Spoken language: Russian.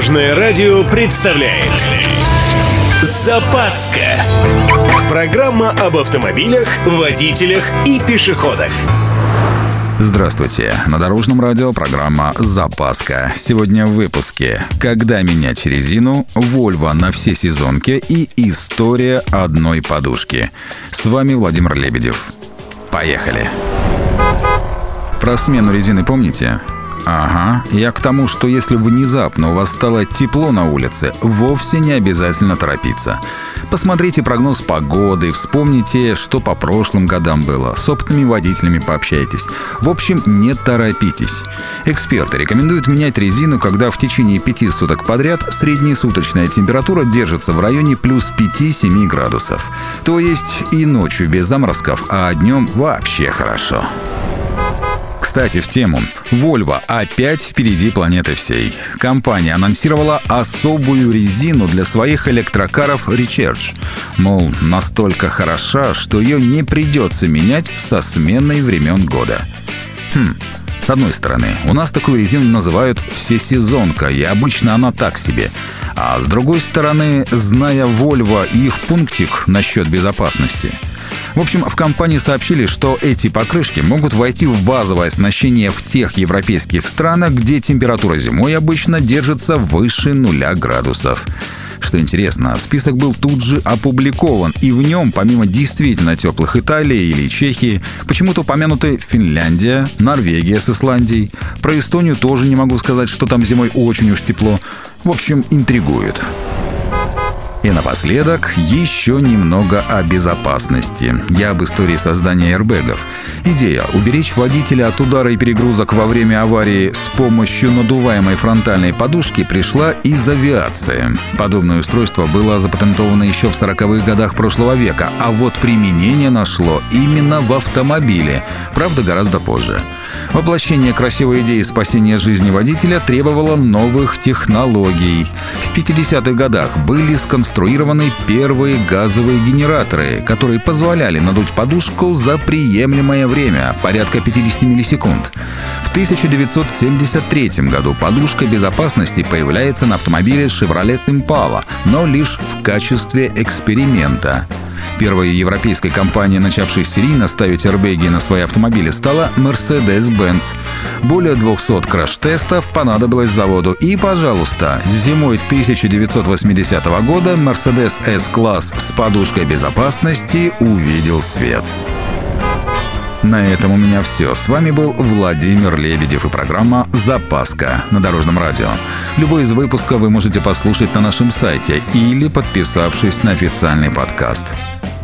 Дорожное радио представляет Запаска Программа об автомобилях, водителях и пешеходах Здравствуйте! На Дорожном радио программа «Запаска». Сегодня в выпуске «Когда менять резину», «Вольво на все сезонки» и «История одной подушки». С вами Владимир Лебедев. Поехали! Про смену резины помните? Ага, я к тому, что если внезапно у вас стало тепло на улице, вовсе не обязательно торопиться. Посмотрите прогноз погоды, вспомните, что по прошлым годам было, с опытными водителями пообщайтесь. В общем, не торопитесь. Эксперты рекомендуют менять резину, когда в течение пяти суток подряд средняя суточная температура держится в районе плюс 5-7 градусов. То есть и ночью без заморозков, а днем вообще хорошо. Кстати, в тему. Volvo опять впереди планеты всей. Компания анонсировала особую резину для своих электрокаров Recharge. Мол, настолько хороша, что ее не придется менять со сменой времен года. Хм, с одной стороны, у нас такую резину называют всесезонка, и обычно она так себе. А с другой стороны, зная Volvo и их пунктик насчет безопасности – в общем, в компании сообщили, что эти покрышки могут войти в базовое оснащение в тех европейских странах, где температура зимой обычно держится выше нуля градусов. Что интересно, список был тут же опубликован, и в нем, помимо действительно теплых Италии или Чехии, почему-то упомянуты Финляндия, Норвегия с Исландией. Про Эстонию тоже не могу сказать, что там зимой очень уж тепло. В общем, интригует. И напоследок еще немного о безопасности. Я об истории создания эрбегов. Идея – уберечь водителя от удара и перегрузок во время аварии с помощью надуваемой фронтальной подушки пришла из авиации. Подобное устройство было запатентовано еще в 40-х годах прошлого века, а вот применение нашло именно в автомобиле, правда гораздо позже. Воплощение красивой идеи спасения жизни водителя требовало новых технологий. В 50-х годах были сконструированы первые газовые генераторы, которые позволяли надуть подушку за приемлемое время, порядка 50 миллисекунд. В 1973 году подушка безопасности появляется на автомобиле Chevrolet Impala, но лишь в качестве эксперимента. Первой европейской компанией, начавшей серийно ставить аэрбэги на свои автомобили, стала Mercedes-Benz. Более 200 краш-тестов понадобилось заводу. И, пожалуйста, зимой 1980 года Mercedes S-класс с подушкой безопасности увидел свет. На этом у меня все. С вами был Владимир Лебедев и программа «Запаска» на Дорожном радио. Любой из выпусков вы можете послушать на нашем сайте или подписавшись на официальный подкаст.